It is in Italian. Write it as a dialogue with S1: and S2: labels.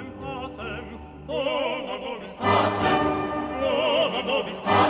S1: pacem, pacem, bona nobis pacem, bona nobis pacem.